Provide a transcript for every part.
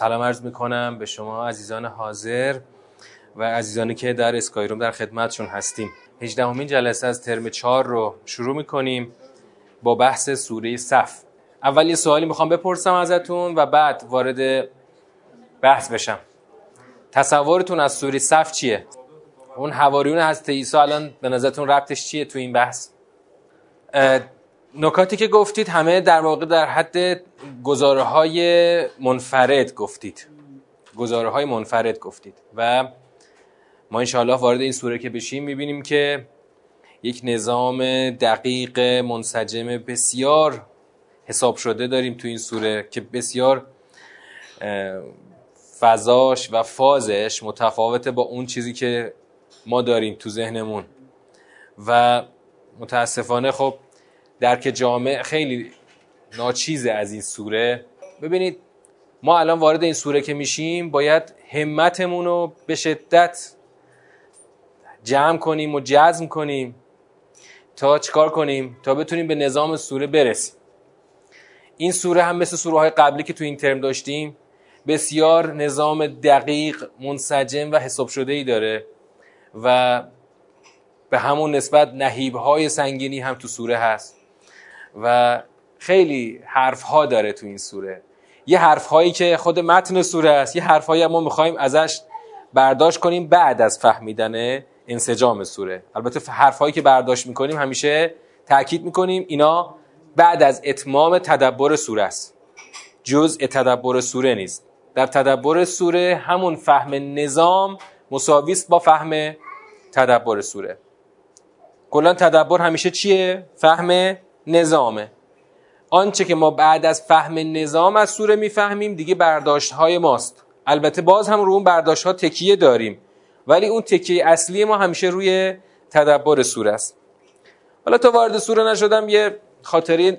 سلام عرض می‌کنم به شما عزیزان حاضر و عزیزانی که در اسکایروم در خدمتشون هستیم 18 همین جلسه از ترم 4 رو شروع می‌کنیم با بحث سوره صف اول یه سوالی می‌خوام بپرسم ازتون و بعد وارد بحث بشم تصورتون از سوره صف چیه؟ اون حواریون هست عیسی الان به نظرتون ربطش چیه تو این بحث؟ نکاتی که گفتید همه در واقع در حد گزاره های منفرد گفتید. گزاره های منفرد گفتید. و ما انشاءالله وارد این سوره که بشیم می‌بینیم که یک نظام دقیق منسجم بسیار حساب شده داریم تو این سوره که بسیار فضاش و فازش متفاوته با اون چیزی که ما داریم تو ذهنمون. و متاسفانه خب درک جامع خیلی ناچیزه از این سوره. ببینید ما الان وارد این سوره که میشیم باید همتمون رو به شدت جمع کنیم و جزم کنیم تا چیکار کنیم؟ تا بتونیم به نظام سوره برسیم. این سوره هم مثل سوره های قبلی که تو این ترم داشتیم بسیار نظام دقیق منسجم و حساب شده ای داره و به همون نسبت نهیب های سنگینی هم تو سوره هست. و خیلی حرف ها داره تو این سوره. یه حرف هایی که خود متن سوره است یه حرف هایی ما می‌خوایم ازش برداشت کنیم بعد از فهمیدن انسجام سوره. البته حرف هایی که برداشت می‌کنیم همیشه تاکید می‌کنیم اینا بعد از اتمام تدبر سوره است. جزء تدبر سوره نیست. در تدبر سوره همون فهم نظام مساویست با فهم تدبر سوره. کلا تدبر همیشه چیه؟ فهم نظامه. آنچه که ما بعد از فهم نظام از سوره می‌فهمیم دیگه برداشت های ماست. البته باز هم رو اون برداشت ها تکیه داریم. ولی اون تکیه اصلی ما همیشه روی تدبر سوره است. حالا تا وارد سوره نشدم یه خاطری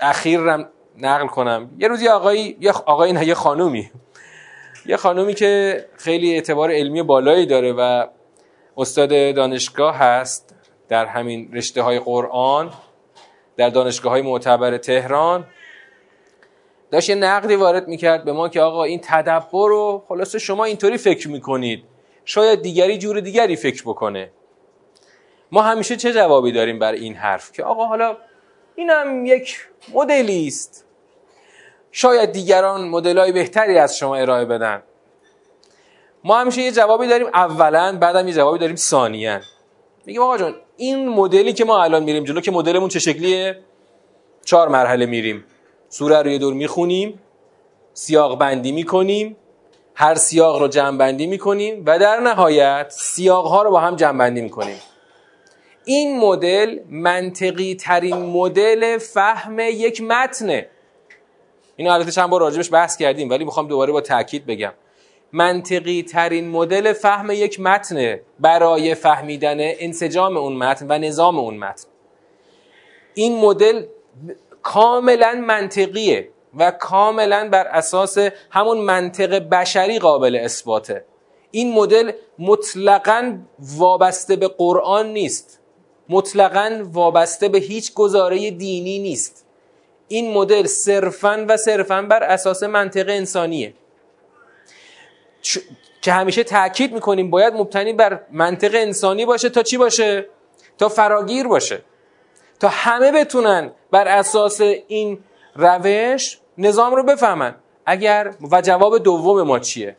اخیر رم نقل کنم. یه روزی آقایی یه آقایی نه یه خانومی. یه خانومی که خیلی اعتبار علمی بالایی داره و استاد دانشگاه هست در همین رشته های قرآن. در دانشگاه های معتبر تهران. داشت یه نقدی وارد می‌کرد به ما که آقا این تدبر رو خلاصه شما اینطوری فکر می‌کنید. شاید دیگری جور دیگری فکر بکنه. ما همیشه چه جوابی داریم بر این حرف؟ که آقا حالا اینم یک مدلی است. شاید دیگران مدلای بهتری از شما ارائه بدن. ما همیشه یه جوابی داریم اولا بعدم یه جوابی داریم ثانیا. میگیم آقا جان این مدلی که ما الان میریم جلو که مدلمون چه شکلیه؟ چهار مرحله میریم. سوره رو یه دور می‌خونیم سیاق بندی می‌کنیم هر سیاق رو جمع بندی می‌کنیم و در نهایت سیاق ها رو با هم جمع بندی می‌کنیم. این مدل منطقی ترین مدل فهم یک متنه. اینو البته چند بار راجبش بحث کردیم ولی می‌خوام دوباره با تاکید بگم. منطقی ترین مدل فهم یک متن برای فهمیدن انسجام اون متن و نظام اون متن. این مدل کاملا منطقیه و کاملا بر اساس همون منطق بشری قابل اثباته. این مدل مطلقا وابسته به قرآن نیست. مطلقا وابسته به هیچ گزاره دینی نیست. این مدل صرفا و صرفا بر اساس منطق انسانیه. که همیشه تاکید می‌کنیم باید مبتنی بر منطق انسانی باشه تا چی باشه؟ تا فراگیر باشه. تا همه بتونن بر اساس این روش نظام رو بفهمن. اگر و جواب دوم ما چیه؟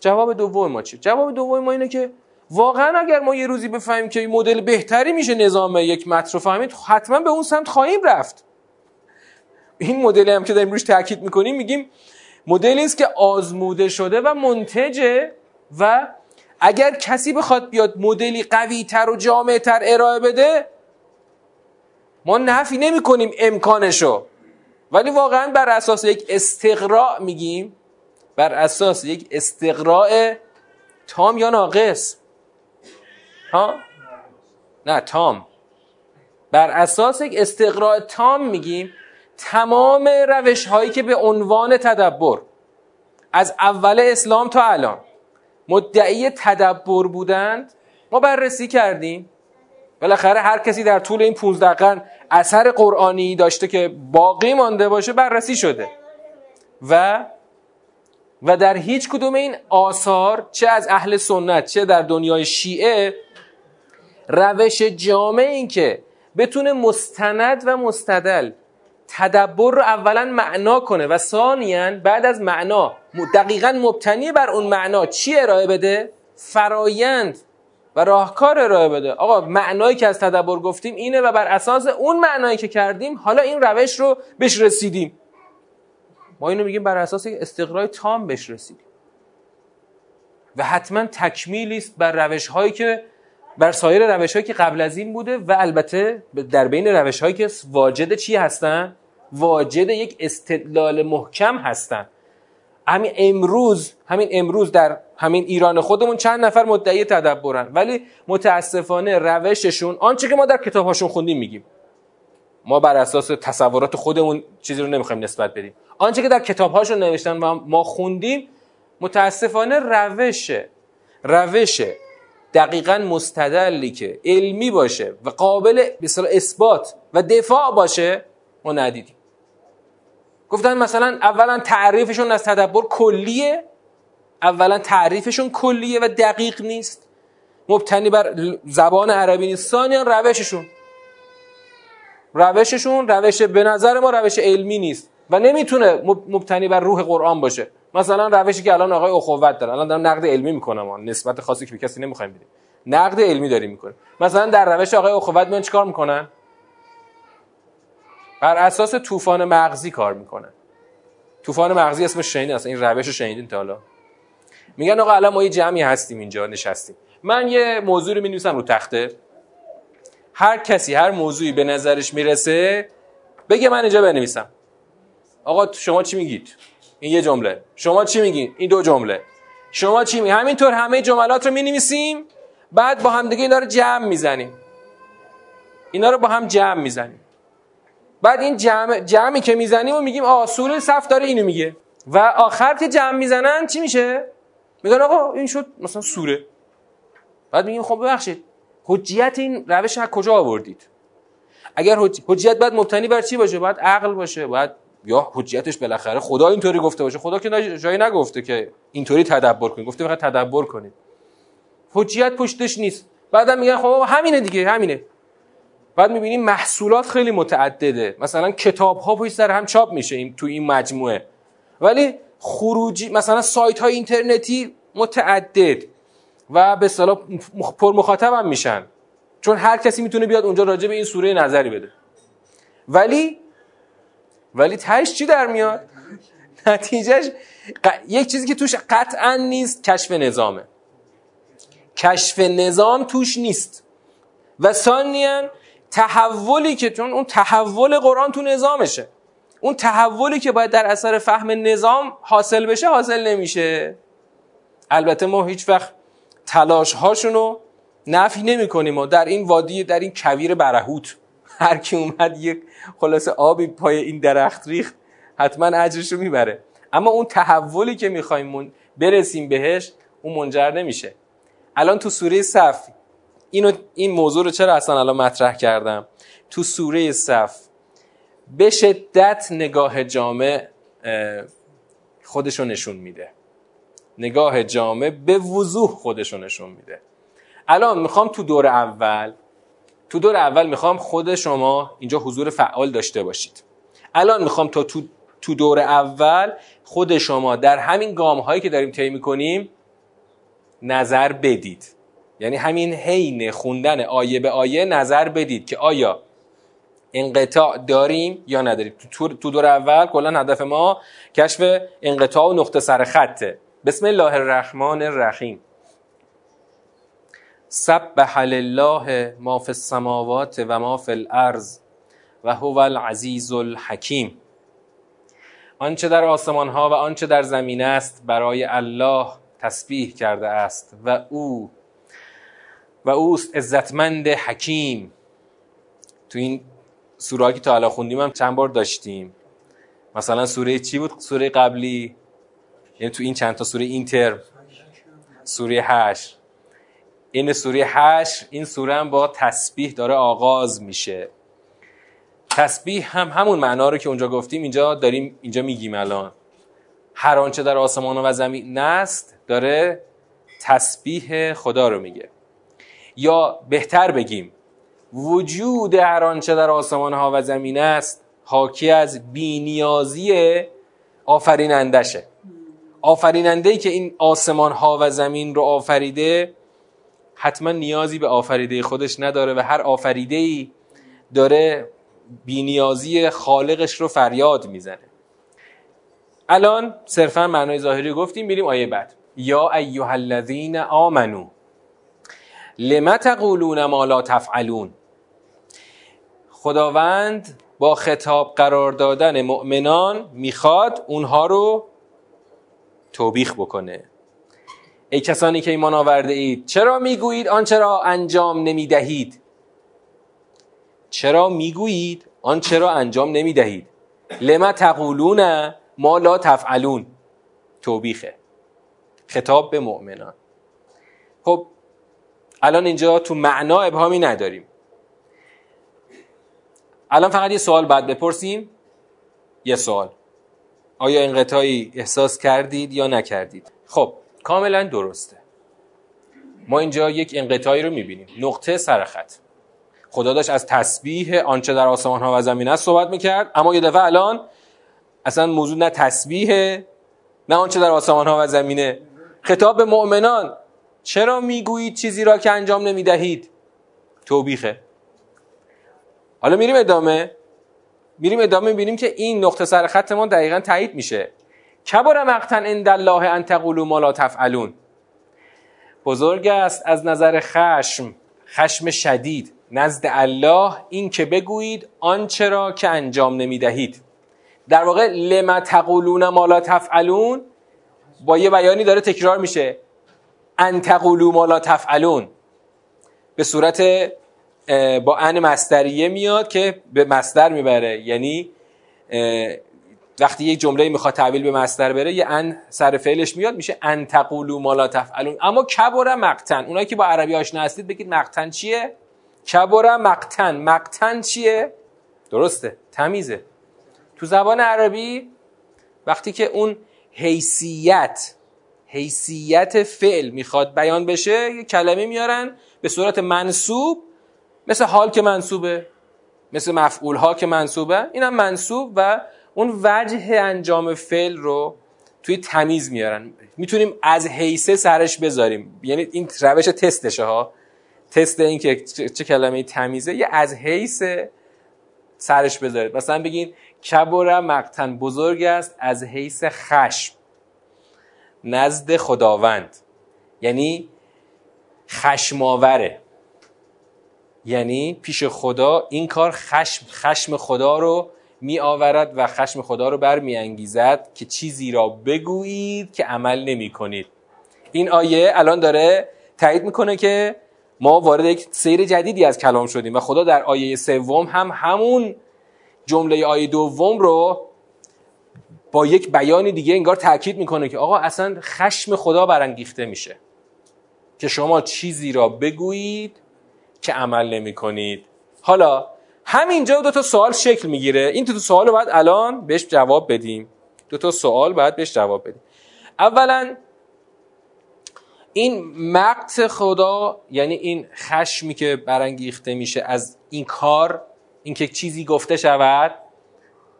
جواب دوم ما چیه؟ جواب دوم ما اینه که واقعا اگر ما یه روزی بفهمیم که این مدل بهتری میشه نظام یک متن رو فهمید حتما به اون سمت خواهیم رفت. این مدلی هم که داریم روش تاکید می‌کنیم میگیم مدلی است که آزموده شده و منتجه و اگر کسی بخواد بیاد مدلی قوی تر و جامع تر ارائه بده ما نفی نمی کنیم امکانشو. ولی واقعا بر اساس یک استقراء میگیم. بر اساس یک استقراء تام یا ناقص؟ ها؟ نه تام. بر اساس یک استقراء تام میگیم. تمام روش هایی که به عنوان تدبر از اول اسلام تا الان مدعی تدبر بودند ما بررسی کردیم. بالاخره هر کسی در طول این 15 قرن اثر قرآنی داشته که باقی مانده باشه بررسی شده. و و در هیچ کدوم این آثار چه از اهل سنت چه در دنیای شیعه روش جامع این که بتونه مستند و مستدل تدبر رو اولا معنا کنه و ثانیا بعد از معنا دقیقا مبتنی بر اون معنا چی ارائه بده؟ فرایند و راهکار ارائه بده. آقا معنایی که از تدبر گفتیم اینه و بر اساس اون معنایی که کردیم حالا این روش رو بهش رسیدیم ما اینو میگیم بر اساس استقرای تام بهش رسیدیم و حتما تکمیلی است بر روش هایی که بر سایر روش هایی که قبل از این بوده و البته در بین روش هایی که واجد چی هستن؟ واجد یک استدلال محکم هستن. همین امروز همین امروز در همین ایران خودمون چند نفر مدعی تدبرن. ولی متاسفانه روششون آنچه که ما در کتابهاشون خوندیم میگیم. ما بر اساس تصورات خودمون چیزی رو نمی‌خوایم نسبت بدیم. آنچه که در کتابهاشون نوشتن و ما خوندیم متاسفانه روشه. روش دقیقا مستدلی که علمی باشه و قابل به اثبات و دفاع باشه ما ندیدیم. گفتن مثلا اولا تعریفشون از تدبر کلیه اولا تعریفشون کلیه و دقیق نیست. مبتنی بر زبان عربی نیست. ثانیا روششون. روششون روش به نظر ما روش علمی نیست و نمی‌تونه مبتنی بر روح قرآن باشه. مثلا روشی که الان آقای اخوت داره. الان دارم نقد علمی می‌کنم. نسبت خاصی که به کسی نمی‌خوایم بدیم. نقد علمی داریم می‌کنه مثلا در روش آقای اخوت میان چیکار می‌کنن؟ بر اساس طوفان مغزی کار می‌کنن طوفان مغزی اسمش شنیدین اصلا این روش رو شنیدین تا حالا؟ میگن آقا الان ما یه جمعی هستیم اینجا نشستیم. من یه موضوع رو می‌نویسم رو تخته. هر کسی هر موضوعی به نظرش می‌رسه بگه من اینجا بنویسم. آقا شما چی میگید؟ این یه جمله. شما چی میگید این دو جمله. شما چی میگید همینطور همه جملات رو می‌نویسیم بعد با هم دیگه اینا رو جمع می‌زنیم. اینا رو با هم جمع می‌زنیم. بعد این جمع جمعی که می‌زنیم و میگیم آ اصول صف داره اینو میگه. و آخر که جمع می‌زنن چی میشه؟ میگن آقا این شد مثلا سوره. بعد میگیم خب ببخشید حجیت این روش از کجا آوردید؟ اگر حجیت باید مبتنی بر چی باشه؟ باید عقل باشه. باید یا حجیتش بالاخره خدا اینطوری گفته باشه. خدا که جایی نگفته که اینطوری تدبر کنید. گفته فقط تدبر کنید. حجیت پشتش نیست. بعدم میگن خب همینه دیگه همینه. بعد می‌بینیم محصولات خیلی متعدده. مثلا کتاب ها پشت سر هم چاپ میشه این تو این مجموعه. ولی خروجی مثلا سایت های اینترنتی متعدد و به اصطلاح پر مخاطب هم میشن. چون هر کسی می‌تونه بیاد اونجا راجع به این سوره نظری بده. ولی ولی تهش چی در میاد؟ نتیجهش یک چیزی که توش قطعا نیست کشف نظامه. کشف نظام توش نیست. و ثانیا تحولی که چون اون تحول قرآن تو نظامشه. اون تحولی که باید در اثر فهم نظام حاصل بشه حاصل نمیشه. البته ما هیچ وقت تلاش هاشونو نفی نمی کنیم و در این وادی در این کویر برهوت. هر کی اومد یک خلاص آبی پای این درخت ریخت حتما اجرشو می‌بره. اما اون تحولی که می‌خوایم برسیم بهش اون منجر نمیشه. الان تو سوره صف اینو این موضوع رو چرا اصلا الان مطرح کردم؟ تو سوره صف به شدت نگاه جامع خودشو نشون میده. نگاه جامع به وضوح خودشو نشون میده. الان می‌خوام تو دور اول تو دور اول می‌خوام خود شما اینجا حضور فعال داشته باشید. الان می‌خوام تا تو, تو دور اول خود شما در همین گام هایی که داریم طی می‌کنیم نظر بدید. یعنی همین حین خوندن آیه به آیه نظر بدید که آیا انقطاع داریم یا نداریم. تو دور اول کلا هدف ما کشف انقطاع و نقطه سر خطه. بسم الله الرحمن الرحیم. سبح لله ما فی السماوات و ما فی الارض و هو العزیز الحکیم. آنچه در آسمان ها و آنچه در زمین است برای الله تسبیح کرده است و او و اوست عزتمند حکیم. تو این سوره که تا حالا خوندیم هم چند بار داشتیم. مثلا سوره چی بود؟ سوره قبلی. یعنی تو این چند تا سوره این ترم سوره هشت. این سوره هشت این سوره هم با تسبیح داره آغاز میشه. تسبیح هم همون معنا رو که اونجا گفتیم اینجا داریم اینجا میگیم الان. هر آنچه در آسمان و زمین است داره تسبیح خدا رو میگه. یا بهتر بگیم وجود هر آنچه در آسمان ها و زمین است حاکی از بینیازی آفرینندشه. آفریننده که این آسمان ها و زمین رو آفریده حتما نیازی به آفریده خودش نداره و هر آفریده داره بینیازی خالقش رو فریاد می‌زنه. الان صرفا معنای ظاهری گفتیم میریم آیه بعد. یا ایها الذین آمنو لم تقولون ما لا تفعلون؟ خداوند با خطاب قرار دادن مؤمنان می‌خواد اونها رو توبیخ بکنه. ای کسانی که ایمان آورده اید چرا می‌گویید آنچه را انجام نمی‌دهید؟ چرا می‌گویید آنچه را انجام نمی‌دهید؟ لما تقولون ما لا تفعلون؟ توبیخه. خطاب به مؤمنان. خب الان اینجا تو معنا ابهامی نداریم. الان فقط یه سوال بعد بپرسیم. یه سوال. آیا این قطعی احساس کردید یا نکردید؟ خب کاملا درسته. ما اینجا یک انقطاعی رو می‌بینیم. نقطه سرخط خدا داشت از تسبیح آنچه در آسمان ها و زمین است صحبت می‌کرد. اما یه دفعه الان اصلا موضوع نه تسبیحه نه آنچه در آسمان ها و زمینه. خطاب به مؤمنان. چرا می‌گویید چیزی را که انجام نمی‌دهید؟ توبیخه. حالا میریم ادامه. میریم ادامه می‌بینیم که این نقطه سر خط ما دقیقا تایید میشه. کبر مقتن عند الله ان تقولوا ما لا تفعلون. بزرگ است از نظر خشم خشم شدید نزد الله این که بگویید آنچه را که انجام نمی‌دهید. در واقع لما تقولون ما لا تفعلون با یه بیانی داره تکرار میشه. ان تقولوا ما لا تفعلون. به صورت با ان مستریه میاد که به مستر می‌بره. یعنی وقتی یک جمله می‌خواد تحویل به مستر بره یه ان سر فعلش میاد میشه ان تقولوا ما لا تفعلون. اما کبر مقتن. اونایی که با عربی آشنا هستید بگید مقتن چیه؟ کبر مقتن. مقتن چیه؟ درسته. تمیزه. تو زبان عربی وقتی که اون حیثیت حیثیت فعل می‌خواد بیان بشه یه کلمه میارن به صورت منصوب مثل حال که منصوبه مثل مفعول ها که منصوبه. اینم منصوب و اون وجه انجام فعل رو توی تمیز میارن. می‌تونیم از حیثه سرش بذاریم. یعنی این روش تستشه ها. تست این که چه کلمه تمیزه. یه از حیث سرش بذارید. مثلا بگین کبر مقتن بزرگ است از حیث خشم. نزد خداوند. یعنی خشماوره یعنی پیش خدا این کار خشم, خشم خدا رو می آورد و خشم خدا رو برمیانگیزد که چیزی را بگویید که عمل نمی کنید این آیه الان داره تایید می‌کنه که ما وارد یک سیر جدیدی از کلام شدیم و خدا در آیه سوم هم همون جمله آیه دوم رو با یک بیان دیگه انگار تاکید می‌کنه که آقا اصلا خشم خدا برانگیخته میشه. که شما چیزی را بگویید که عمل نمی کنید حالا همینجا دو تا سوال شکل می‌گیره. این دو تا سوال رو باید الان بهش جواب بدیم. دو تا سوال باید بهش جواب بدیم. اولا این مقت خدا یعنی این خشمی که برانگیخته میشه از این کار اینکه چیزی گفته شود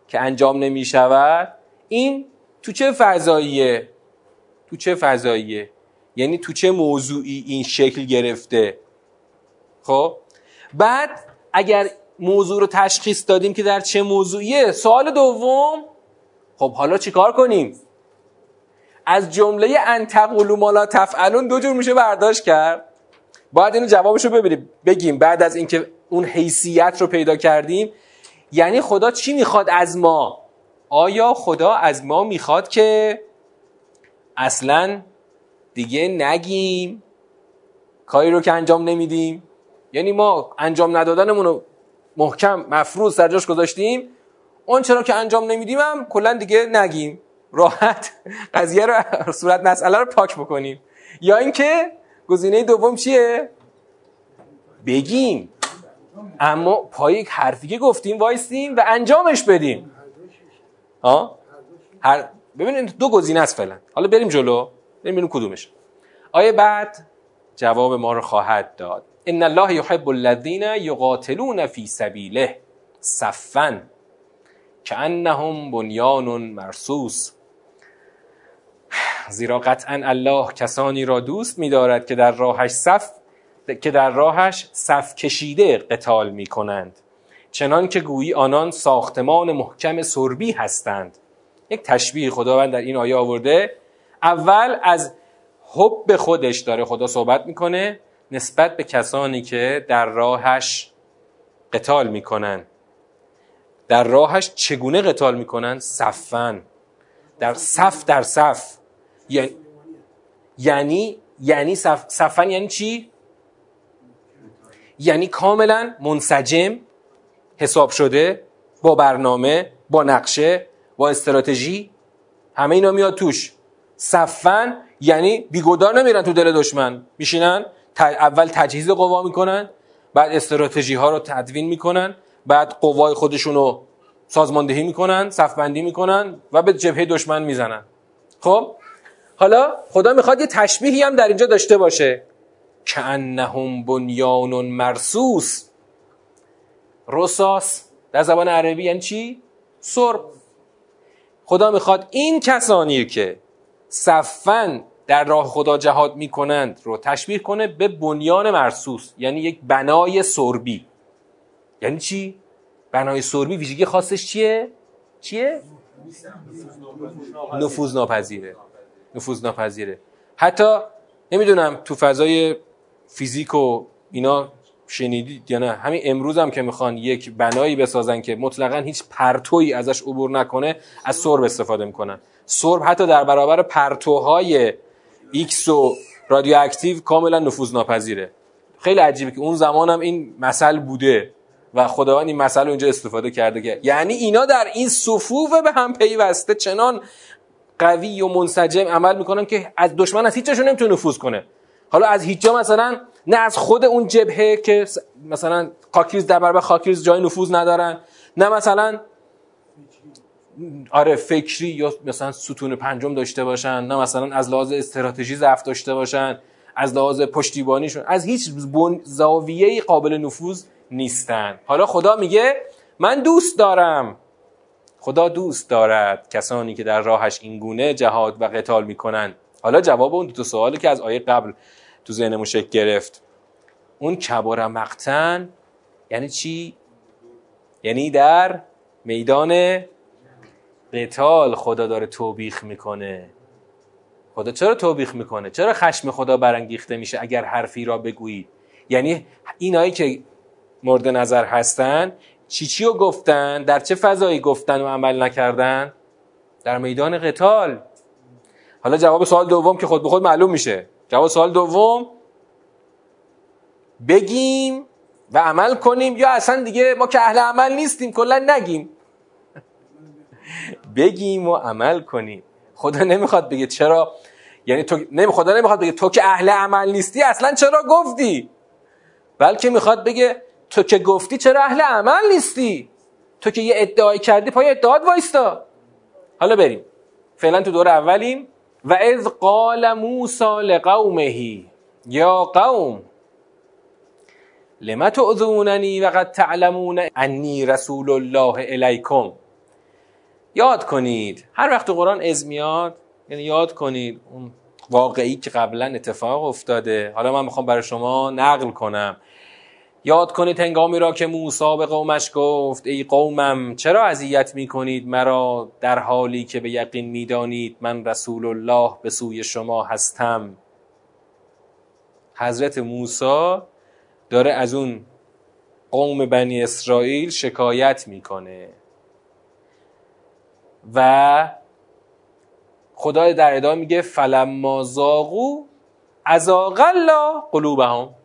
که انجام نمی شود این تو چه فضاییه؟ تو چه فضاییه؟ یعنی تو چه موضوعی این شکل گرفته؟ خب؟ بعد اگر موضوع رو تشخیص دادیم که در چه موضوعیه سوال دوم خب حالا چیکار کنیم؟ از جمله ان تقولوا ما لا تفعلون دو جور میشه برداشت کرد. باید اینو جوابش رو ببینیم. بگیم بعد از اینکه اون حیثیت رو پیدا کردیم. یعنی خدا چی می‌خواد از ما؟ آیا خدا از ما می‌خواد که اصلا دیگه نگیم کاری رو که انجام نمیدیم؟ یعنی ما انجام ندادنمون رو محکم مفروض سر جاش گذاشتیم اون چرا که انجام نمیدیم هم کلا دیگه نگیم. راحت قضیه رو صورت مسئله رو پاک بکنیم. یا اینکه گزینه دوم چیه؟ بگیم. اما پای حرفی که گفتیم وایستیم و انجامش بدیم. ها؟ هر ببینید دو گزینه است فعلا. حالا بریم جلو ببینیم کدومش. آیه بعد جواب ما رو خواهد داد. ان الله یحب الذین یقاتلون فی سبیله صفا. کانهم بنیان مرصوص. زیرا قطعا الله کسانی را دوست می‌دارد که در راهش صف که در راهش صف کشیده قتال می کنند چنان که گویی آنان ساختمان محکم سربی هستند. یک تشبیه خداوند در این آیه آورده اول از حب خودش داره خدا صحبت می‌کنه نسبت به کسانی که در راهش قتال می‌کنن. در راهش چگونه قتال می‌کنن؟ صفن. در صف در صف. یعنی یعنی یعنی صف صفن یعنی چی؟ یعنی کاملا منسجم. حساب شده با برنامه با نقشه با استراتژی همه اینا میاد توش. صفن یعنی بیگودار نمیرن تو دل دشمن. میشینن اول تجهیز قوا می‌کنن بعد استراتژی ها رو تدوین می‌کنن بعد قوای خودشون رو سازماندهی می‌کنن صفبندی می‌کنن و به جبهه دشمن می‌زنن. خب؟ حالا خدا می‌خواد یه تشبیهی هم در اینجا داشته باشه. کانهم بنیان مرسوس. رساس در زبان عربی یعنی چی؟ سرب. خدا می‌خواد این کسانی که صفن در راه خدا جهاد می‌کنند رو تشبیه کنه به بنیان مرسوس یعنی یک بنای سربی. یعنی چی؟ بنای سربی ویژگی خاصش چیه؟ چیه؟ نفوذ ناپذیره. نفوذ ناپذیره. حتی نمی‌دونم تو فضای فیزیک و اینا شنیدید یا نه؟ همین امروز هم که می‌خوان یک بنایی بسازن که مطلقا هیچ پرتویی ازش عبور نکنه از سرب استفاده می‌کنن. سرب حتی در برابر پرتوهای ایکس و رادیواکتیو کاملا نفوذ ناپذیره خیلی عجیبه که اون زمان هم این مثل بوده و خداوند این مسئله اینجا استفاده کرده که یعنی اینا در این صفوف به هم پیوسته چنان قوی و منسجم عمل می‌کنن که از دشمن از هیچ نمی‌تونه نفوذ کنه. حالا از هیچ جا مثلا نه از خود اون جبهه که مثلا خاکریز در برابر خاکریز جای نفوذ ندارن نه مثلا آره فکری یا مثلا ستون پنجم داشته باشن نه مثلا از لحاظ استراتژی ضعف داشته باشن از لحاظ پشتیبانیشون از هیچ زاویه قابل نفوذ نیستن. حالا خدا میگه من دوست دارم. خدا دوست دارد کسانی که در راهش این گونه جهاد و قتال می‌کنن. حالا جواب اون دو تا سوالی که از آیه قبل تو ذهنمون شکل گرفت. اون کبار مقتن یعنی چی؟ یعنی در میدان قتال خدا داره توبیخ می‌کنه. خدا چرا توبیخ می‌کنه؟ چرا خشم خدا برانگیخته میشه اگر حرفی را بگویید یعنی اینایی که مورد نظر هستن چی چی رو گفتن؟ در چه فضایی گفتن و عمل نکردن؟ در میدان قتال. حالا جواب سوال دوم که خود به خود معلوم میشه. جواب سوال دوم. بگیم و عمل کنیم یا اصلا دیگه ما که اهل عمل نیستیم کلا نگیم. بگیم و عمل کنیم. خدا نمی‌خواد بگه چرا یعنی تو نمی خدا نمی‌خواد بگه تو که اهل عمل نیستی اصلا چرا گفتی؟ بلکه می‌خواد بگه تو که گفتی چرا اهل عمل نیستی؟ تو که یه ادعای کردی پای ادعاد وایستا. حالا بریم. فعلا تو دور اولیم. و از قال موسی لقومه یا قوم لما تعذوننی و قد تعلمون انی رسول الله الیکم؟ یاد کنید هر وقت قرآن از میاد یعنی یاد کنید اون واقعی که قبلا اتفاق افتاده. حالا من می‌خوام برای شما نقل کنم. یاد کنید هنگامی را که موسی به قومش گفت ای قومم چرا اذیت می کنید مرا در حالی که به یقین می‌دانید من رسول الله به سوی شما هستم. حضرت موسی داره از اون قوم بنی اسرائیل شکایت می‌کنه. و خدا در ادامه میگه فلما زاغو ازاغ الله قلوبهم.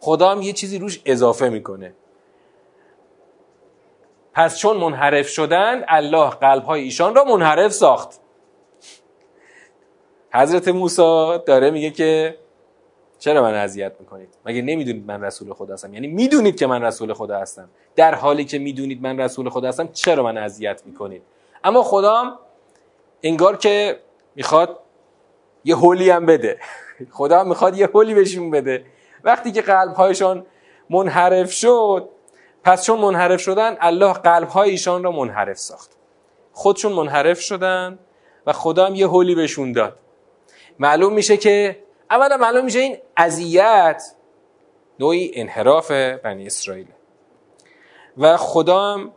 خدا هم یه چیزی روش اضافه می‌کنه. پس چون منحرف شدند الله قلبهای ایشان را منحرف ساخت. حضرت موسی داره میگه که چرا من اذیت می‌کنید؟ مگه نمی‌دونید من رسول خدا هستم؟ یعنی می‌دونید که من رسول خدا هستم. در حالی که می‌دونید من رسول خدا هستم چرا من اذیت می‌کنید؟ اما خدا انگار که می‌خواد یه هولی هم بده. خدا می‌خواد یه هولی بهشون بده. وقتی که قلبهایشان منحرف شد پس چون منحرف شدن الله قلبهای ایشان را منحرف ساخت. خودشون منحرف شدن و خدا هم یه هولی بهشون داد. معلوم میشه که اولا معلوم میشه این اذیت نوعی انحراف بنی اسرائیل. و خدا هم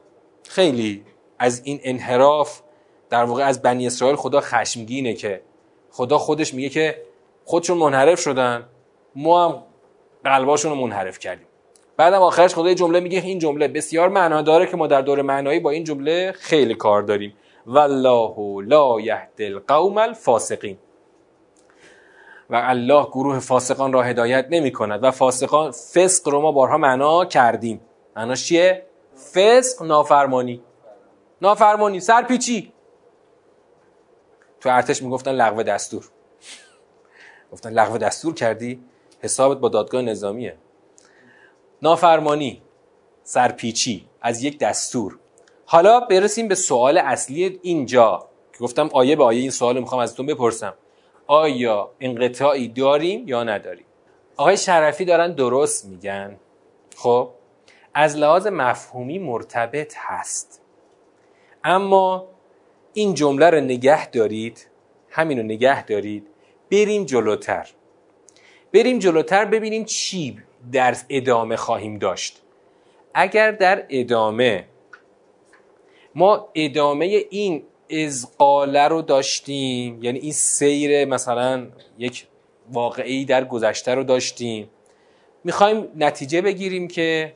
خیلی از این انحراف در واقع از بنی اسرائیل خدا خشمگینه که خدا خودش میگه که خودشون منحرف شدن ما هم قلباشون رو منحرف کردیم. بعدم آخرش خدا جمله میگه این جمله بسیار معنا داره که ما در دور معنایی با این جمله خیلی کار داریم. والله لا یهد القوم الفاسقین. و الله گروه فاسقان را هدایت نمی کند و فاسقان فسق رو ما بارها معنا کردیم. معناش چیه؟ فسق نافرمانی. نافرمانی. سرپیچی. تو ارتش می‌گفتن لغو دستور. گفتن لغو دستور کردی؟ حسابت با دادگاه نظامیه. نافرمانی سرپیچی از یک دستور. حالا برسیم به سوال اصلی اینجا که گفتم آیه به آیه این سوال می‌خوام ازتون بپرسم. آیا انقطاعی داریم یا نداریم؟ آقای شرفی دارن درست میگن. خب از لحاظ مفهومی مرتبط هست. اما این جمله رو نگه دارید همین رو نگه دارید بریم جلوتر. بریم جلوتر ببینیم چی در ادامه خواهیم داشت. اگر در ادامه ما ادامه این ازقاله رو داشتیم یعنی این سیر مثلا یک واقعی در گذشته رو داشتیم می‌خوایم نتیجه بگیریم که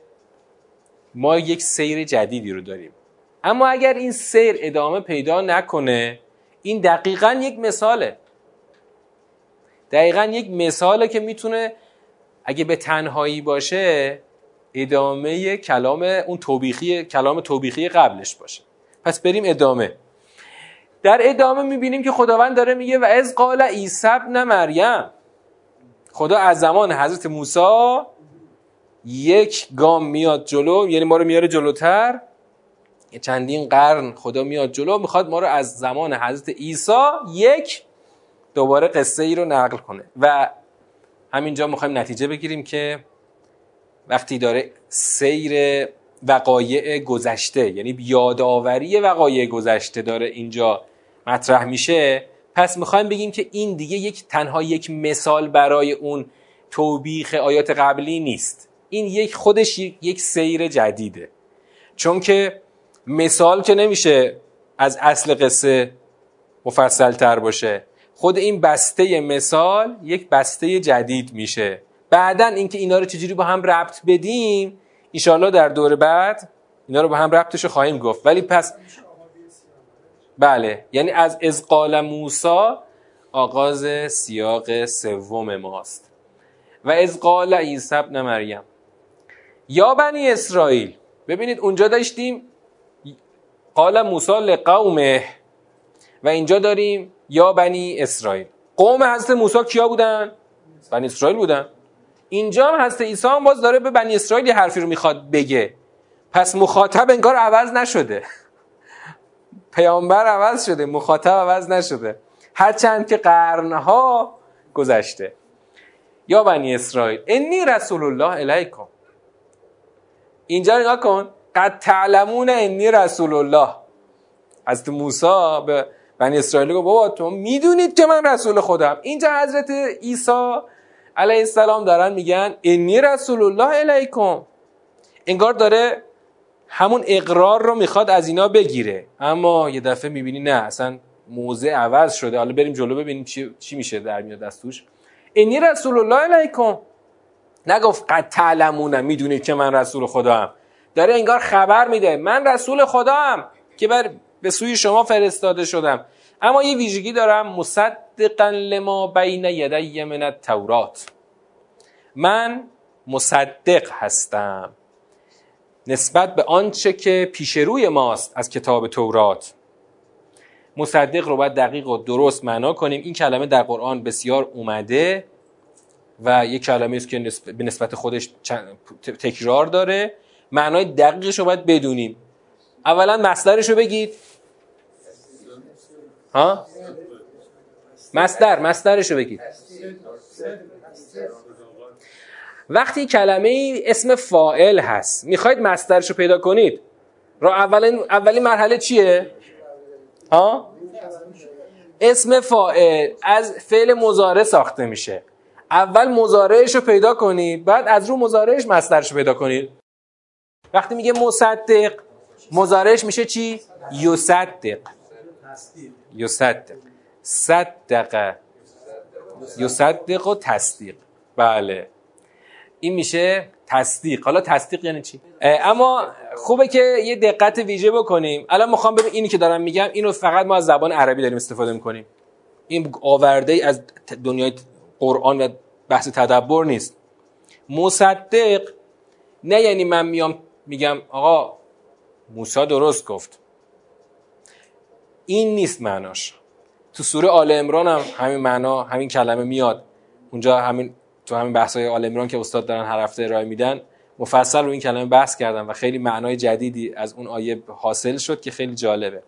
ما یک سیر جدیدی رو داریم. اما اگر این سیر ادامه پیدا نکنه این دقیقا یک مثاله. دقیقا یک مثاله که می‌تونه اگه به تنهایی باشه ادامه کلام اون توبیخی کلام توبیخی قبلش باشه. پس بریم ادامه. در ادامه می‌بینیم که خداوند داره میگه و از قال عیسی ابن مریم. خدا از زمان حضرت موسی یک گام میاد جلو یعنی ما رو میاره جلوتر. چندین قرن خدا میاد جلو می‌خواد ما رو از زمان حضرت عیسی یک دوباره قصه ای رو نقل کنه. و همینجا می‌خوایم نتیجه بگیریم که وقتی داره سیر وقایع گذشته یعنی یادآوری وقایع گذشته داره اینجا مطرح میشه پس می‌خوایم بگیم که این دیگه یک تنها یک مثال برای اون توبیخ آیات قبلی نیست. این یک خودش یک سیر جدیده. چون که مثال که نمیشه از اصل قصه مفصل تر باشه. خود این بسته مثال یک بسته جدید میشه. بعدا اینکه اینا رو چجوری با هم ربط بدیم ایشالله در دور بعد اینا رو با هم ربطش رو خواهیم گفت. ولی پس بله یعنی از ازقال موسا آغاز سیاق سوم ماست. و ازقال عیسی ابن مریم یا بنی اسرائیل ببینید اونجا داشتیم قال موسی لقومه و اینجا داریم یا بنی اسرائیل. قوم حضرت موسی کیا بودن؟ بنی اسرائیل بودن. اینجا هم حضرت عیسی هم باز داره به بنی اسرائیل حرفی رو می‌خواد بگه. پس مخاطب انگار عوض نشده. پیامبر عوض شده مخاطب عوض نشده. هرچند که قرنها گذشته. یا بنی اسرائیل انی رسول الله الیکم اینجا نگاه کن. قد تعلمون انی رسول الله. از موسی به بنی اسرائیل گفت بابا تو می‌دونید که من رسول خودم. اینجا حضرت عیسی علیه السلام دارن میگن انی رسول الله الیکم انگار داره همون اقرار رو می‌خواد از اینا بگیره. اما یه دفعه می‌بینی نه اصلا موضع عوض شده. حالا بریم جلو ببینیم چی, چی میشه در میاد از توش انی رسول الله علیکم. نگفت قد تعلمونم می‌دونید که من رسول خدا داره انگار خبر میده من رسول خدا هم که بر به سوی شما فرستاده شدم. اما یه ویژگی دارم مصدقا لما بین یدی من التورات. من مصدق هستم. نسبت به آنچه که پیش روی ماست از کتاب تورات. مصدق رو باید دقیق و درست معنا کنیم. این کلمه در قرآن بسیار اومده و یک کلمه است که به نسبت خودش تکرار داره. معنای دقیقش رو باید بدونیم. اولا مصدرش رو بگید. ها؟ مصدر مصدرشو بگید. وقتی کلمه اسم فائل هست می‌خواید مصدرشو پیدا کنید. را اولین اولین مرحله چیه؟ ها؟ اسم فائل از فعل مزاره ساخته میشه. اول مزارعش رو پیدا کنید بعد از رو مزارعش رو پیدا کنید. وقتی میگه مصدق مزارعش میشه چی؟ یصدق. یصدق صدق یصدق و تصدیق. بله. این میشه تصدیق. حالا تصدیق یعنی چی؟ اما خوبه که یه دقت ویژه بکنیم. الان می‌خوام ببین اینی که دارم میگم اینو فقط ما از زبان عربی داریم استفاده می‌کنیم. این آورده ای از دنیای قرآن و بحث تدبر نیست. مصدق نه یعنی من میام میگم آقا موسی درست گفت. این نیست معناش. تو سوره آل امران هم همین معنا همین کلمه میاد. اونجا همین تو همین بحث های آل امران که استاد دارن هر هفته ارائه میدن مفصل رو این کلمه بحث کردم و خیلی معنای جدیدی از اون آیه حاصل شد که خیلی جالبه.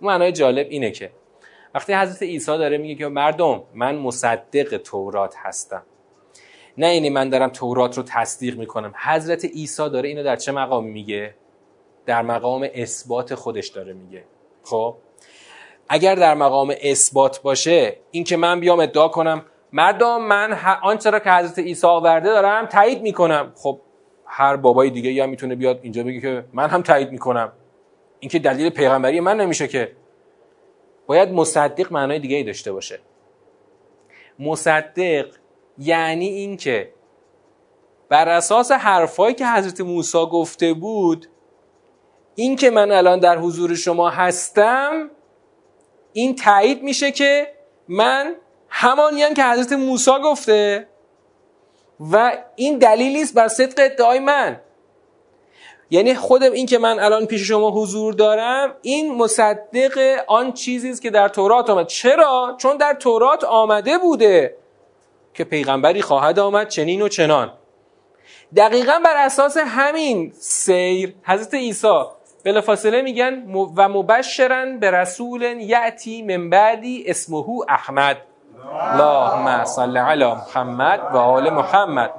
اون معنای جالب اینه که وقتی حضرت عیسی داره میگه که مردم من مصدق تورات هستم. نه اینی من دارم تورات رو تصدیق می‌کنم. حضرت عیسی داره اینو در چه مقامی میگه؟ در مقام اثبات خودش داره میگه. خب؟ اگر در مقام اثبات باشه این که من بیام ادعا کنم مردم من آنچه را که حضرت عیسی آورده دارم تایید می‌کنم. خب هر بابای دیگه یا می‌تونه بیاد اینجا بگه که من هم تایید می‌کنم. این که دلیل پیغمبری من نمیشه که. باید مصدق معنای دیگه ای داشته باشه. مصدق یعنی اینکه بر اساس حرفایی که حضرت موسی گفته بود این که من الان در حضور شما هستم این تایید میشه که من همانی که حضرت موسی گفته و این دلیلی است بر صدق ادعای من. یعنی خود این که من الان پیش شما حضور دارم این مصدق آن چیزی است که در تورات آمد. چرا؟ چون در تورات آمده بوده که پیغمبری خواهد آمد چنین و چنان. دقیقا بر اساس همین سیر حضرت عیسی بلافاصله میگن و مبشرن به رسول یعتی من بعدی اسمه احمد. اللهم صل علی محمد و آل محمد.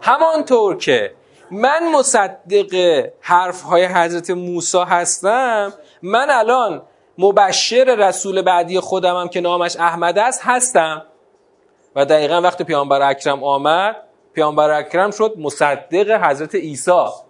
همانطور که من مصدق حرف های حضرت موسی هستم من الان مبشر رسول بعدی خودمم که نامش احمد است هستم. و دقیقا وقتی پیامبر اکرم آمد پیامبر اکرم شد مصدق حضرت عیسی.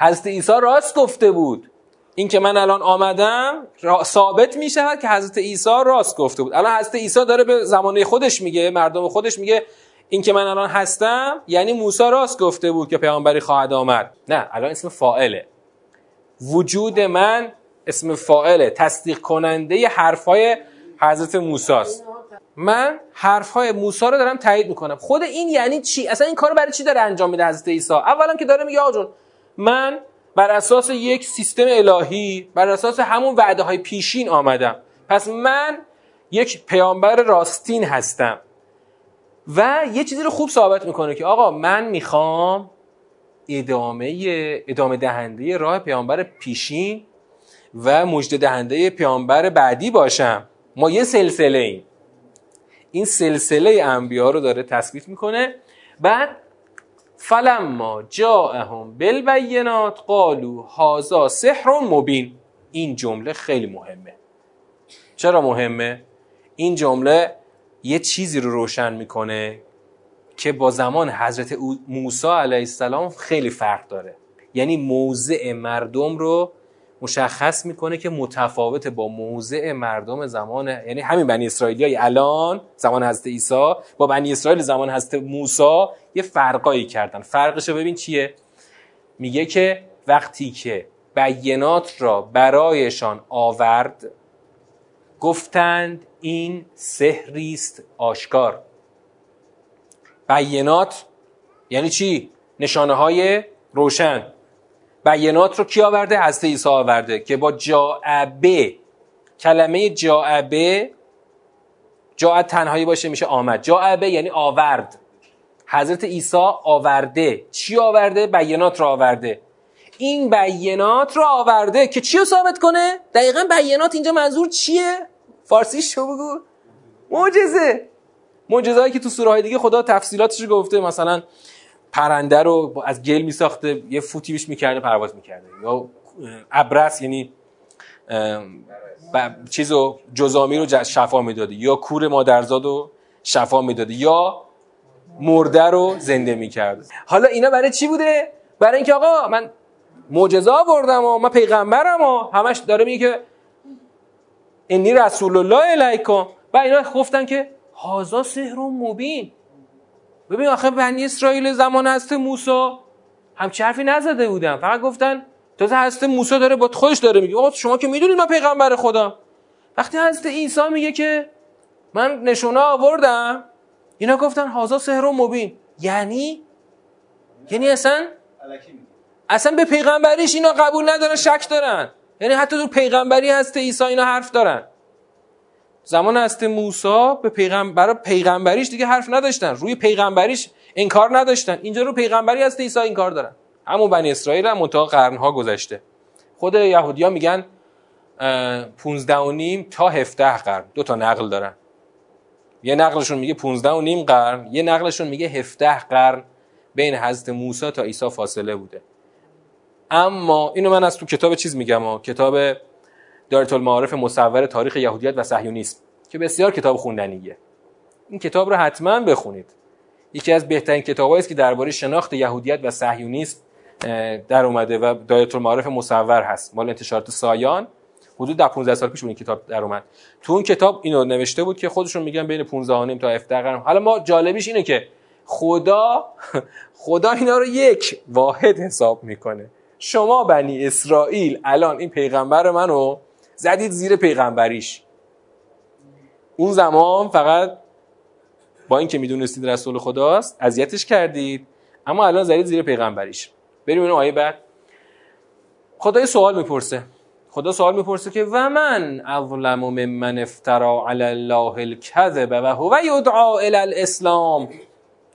حضرت عیسی راست گفته بود. این که من الان آمدم ثابت می شود که حضرت عیسی راست گفته بود. الان حضرت عیسی داره به زمانه خودش میگه مردم خودش میگه این که من الان هستم یعنی موسی راست گفته بود که پیامبری خواهد آمد. نه الان اسم فائله وجود من اسم فائله تصدیق کننده حرفای حضرت موسی است. من حرفهای موسی رو دارم تایید می‌کنم. خود این یعنی چی؟ اصلا این کارو برای چی داره انجام میده حضرت عیسی؟ اولا که داره میگه آجون من بر اساس یک سیستم الهی بر اساس همون وعده های پیشین آمدم. پس من یک پیامبر راستین هستم. و یه چیزی رو خوب ثابت می‌کنه که آقا من می‌خوام ادامه ادامه دهنده راه پیامبر پیشین و مجد دهنده پیامبر بعدی باشم. ما یه سلسله ایم این سلسله انبیا رو داره تثبیت می‌کنه. بعد فلما جاءهم بالبینات قالوا هذا سحر مبین. این جمله خیلی مهمه. چرا مهمه؟ این جمله یه چیزی رو روشن می‌کنه که با زمان حضرت موسی علیه السلام خیلی فرق داره. یعنی موضع مردم رو مشخص می‌کنه که متفاوت با موضع مردم زمان یعنی همین بنی اسرائیلی الان زمان حضرت عیسی با بنی اسرائیل زمان حضرت موسی یه فرقایی کردن. فرقش رو ببین چیه؟ میگه که وقتی که بینات را برایشان آورد گفتند این سحری است آشکار. بینات یعنی چی؟ نشانه های روشن. بینات رو کی آورده؟ حضرت عیسی آورده که با جاعبه کلمه جاعبه جاعت تنهایی باشه میشه آمد. جاعبه یعنی آورد. حضرت عیسی آورده. چی آورده؟ بینات رو آورده. این بینات رو آورده که چی رو ثابت کنه؟ دقیقا بینات اینجا منظور چیه؟ فارسیش شو بگو. معجزه. معجزه‌ای که تو سوره های دیگه خدا تفصیلاتش رو گفته. مثلا پرنده رو از گل میساخته یه فوتی بیش می‌کرده پرواز می‌کرده. یا ابرس یعنی چیزو جزامی رو شفا می‌داده. یا کور مادرزاد رو شفا می‌داده. یا مرده رو زنده می‌کرده. حالا اینا برای چی بوده؟ برای اینکه آقا من معجزه آوردم و من پیغمبرم و همش داره میگه که انی رسول الله الیکم و اینا گفتن که هازا سحر مبین. ببین آخه بنی اسرائیل زمان هست موسی همچه حرفی نزده بودن. فقط گفتن تازه هست موسی داره با خودش داره میگه. آقا شما که می‌دونید من پیغمبر خدا. وقتی هست عیسی میگه که من نشونه آوردم اینا گفتن هازا سحر و مبین. یعنی؟ یعنی اصلا اصلا به پیغمبریش اینا قبول ندارن شک دارن. یعنی حتی تو پیغمبری هست عیسی اینا حرف دارن. زمان هست موسی به پیغمبر برای پیغمبریش دیگه حرف نداشتن. روی پیغمبریش انکار نداشتن. اینجا رو پیغمبری هست عیسی این کار دارن. همون بنی اسرائیل هم منتها قرنها گذشته. خود یهودیا میگن 15 و نیم تا 17 قرن. دو تا نقل دارن. یه نقلشون میگه 15 و نیم قرن. یه نقلشون میگه 17 قرن بین حضرت موسی تا عیسی فاصله بوده. اما اینو من از تو کتاب چیز میگم ها. کتاب دارت المعارف مصور تاریخ یهودیت و صهیونیسم که بسیار کتاب خوندنیه. این کتاب رو حتما بخونید. یکی از بهترین کتابایی است که درباره شناخت یهودیت و صهیونیسم در اومده و دایره المعارف مصور هست. مال انتشارات سایان. حدود در 15 سال پیش بود این کتاب در اومد. تو اون کتاب اینو نوشته بود که خودشون میگن بین 15 تا 17 قرن. حالا ما جالبیش اینه که خدا خدا اینا رو یک واحد حساب می‌کنه. شما بنی اسرائیل الان این پیغمبر منو زدید زیر پیغمبریش. اون زمان فقط با اینکه می‌دونستید رسول خداست اذیتش کردید اما الان زدید زیر پیغمبریش. بریم اون آیه بعد. خدا سوال می‌پرسه. خدا سوال می‌پرسه که و من اظلم ممن افترا علی الله الكذب و هو یدعا الى الاسلام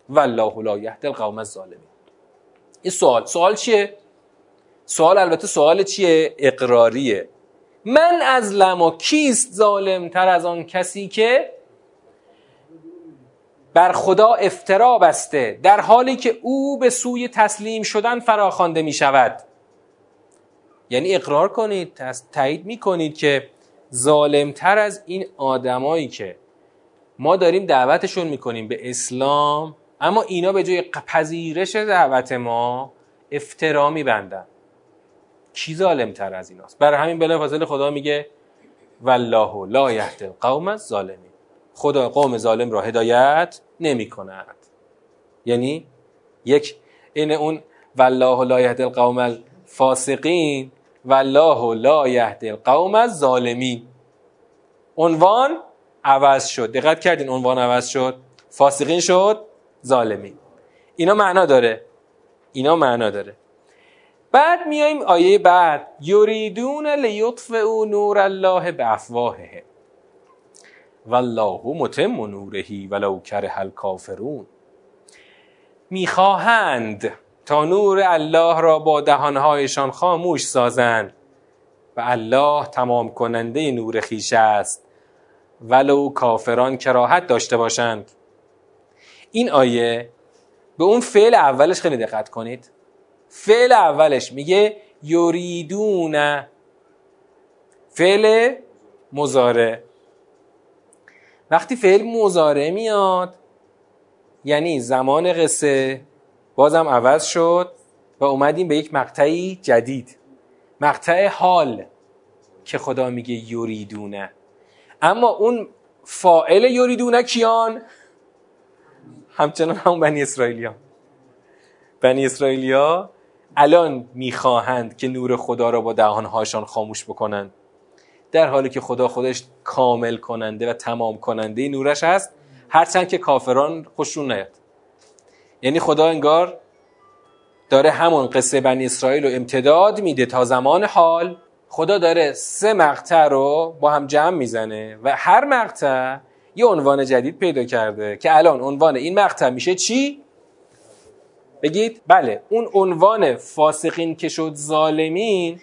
والله لا یهدی القوم الظالمین. این سوال. سوال چیه؟ سوال البته سوال چیه؟ اقراریه. من از لما کیست ظالم تر از آن کسی که بر خدا افترا بسته در حالی که او به سوی تسلیم شدن فراخوانده می شود؟ یعنی اقرار کنید تایید می کنید که ظالمتر از این آدمایی که ما داریم دعوتشون می‌کنیم به اسلام اما اینا به جای پذیرش دعوت ما افترا میبندن کی ظالمتر از ایناست. برای همین بلافاصله خدا میگه والله لا یهد القوم الظالمین. خدا قوم ظالم را هدایت نمی کند یعنی یک این اون والله لا یهد القوم الفاسقین والله لا یهد القوم الظالمین. عنوان عوض شد. دقت کردین عنوان عوض شد. فاسقین شد ظالمین. اینا معنا داره. اینا معنا داره. بعد میایم آیه بعد. یریدون لیطفئوا نور الله بافواههم والله متم نورهی ولو کره الکافرون. می‌خواهند تا نور الله را با دهانهایشان خاموش سازند و الله تمام کننده نور خیش است. ولو کافران کراهت داشته باشند. این آیه به اون فعل اولش خیلی دقت کنید. فعل اولش میگه یریدون. فعل مزاره وقتی فعل مزاره میاد یعنی زمان قصه بازم عوض شد و اومدیم به یک مقطعی جدید. مقطع حال که خدا میگه یریدونه اما اون فائل یریدونه کیان؟ همچنان همون بنی اسرائیلیا بنی اسرائیلیا الان می‌خواهند که نور خدا را با دهانهاشان خاموش بکنند. در حالی که خدا خودش کامل کننده و تمام کننده نورش هست هرچند که کافران خوشون نیاد. یعنی خدا انگار داره همون قصه بنی اسرائیل رو امتداد میده تا زمان حال. خدا داره سه مقطع رو با هم جمع می‌زنه و هر مقطع یه عنوان جدید پیدا کرده که الان عنوان این مقطع میشه چی؟ بگید بله اون عنوان فاسقین که شد ظالمین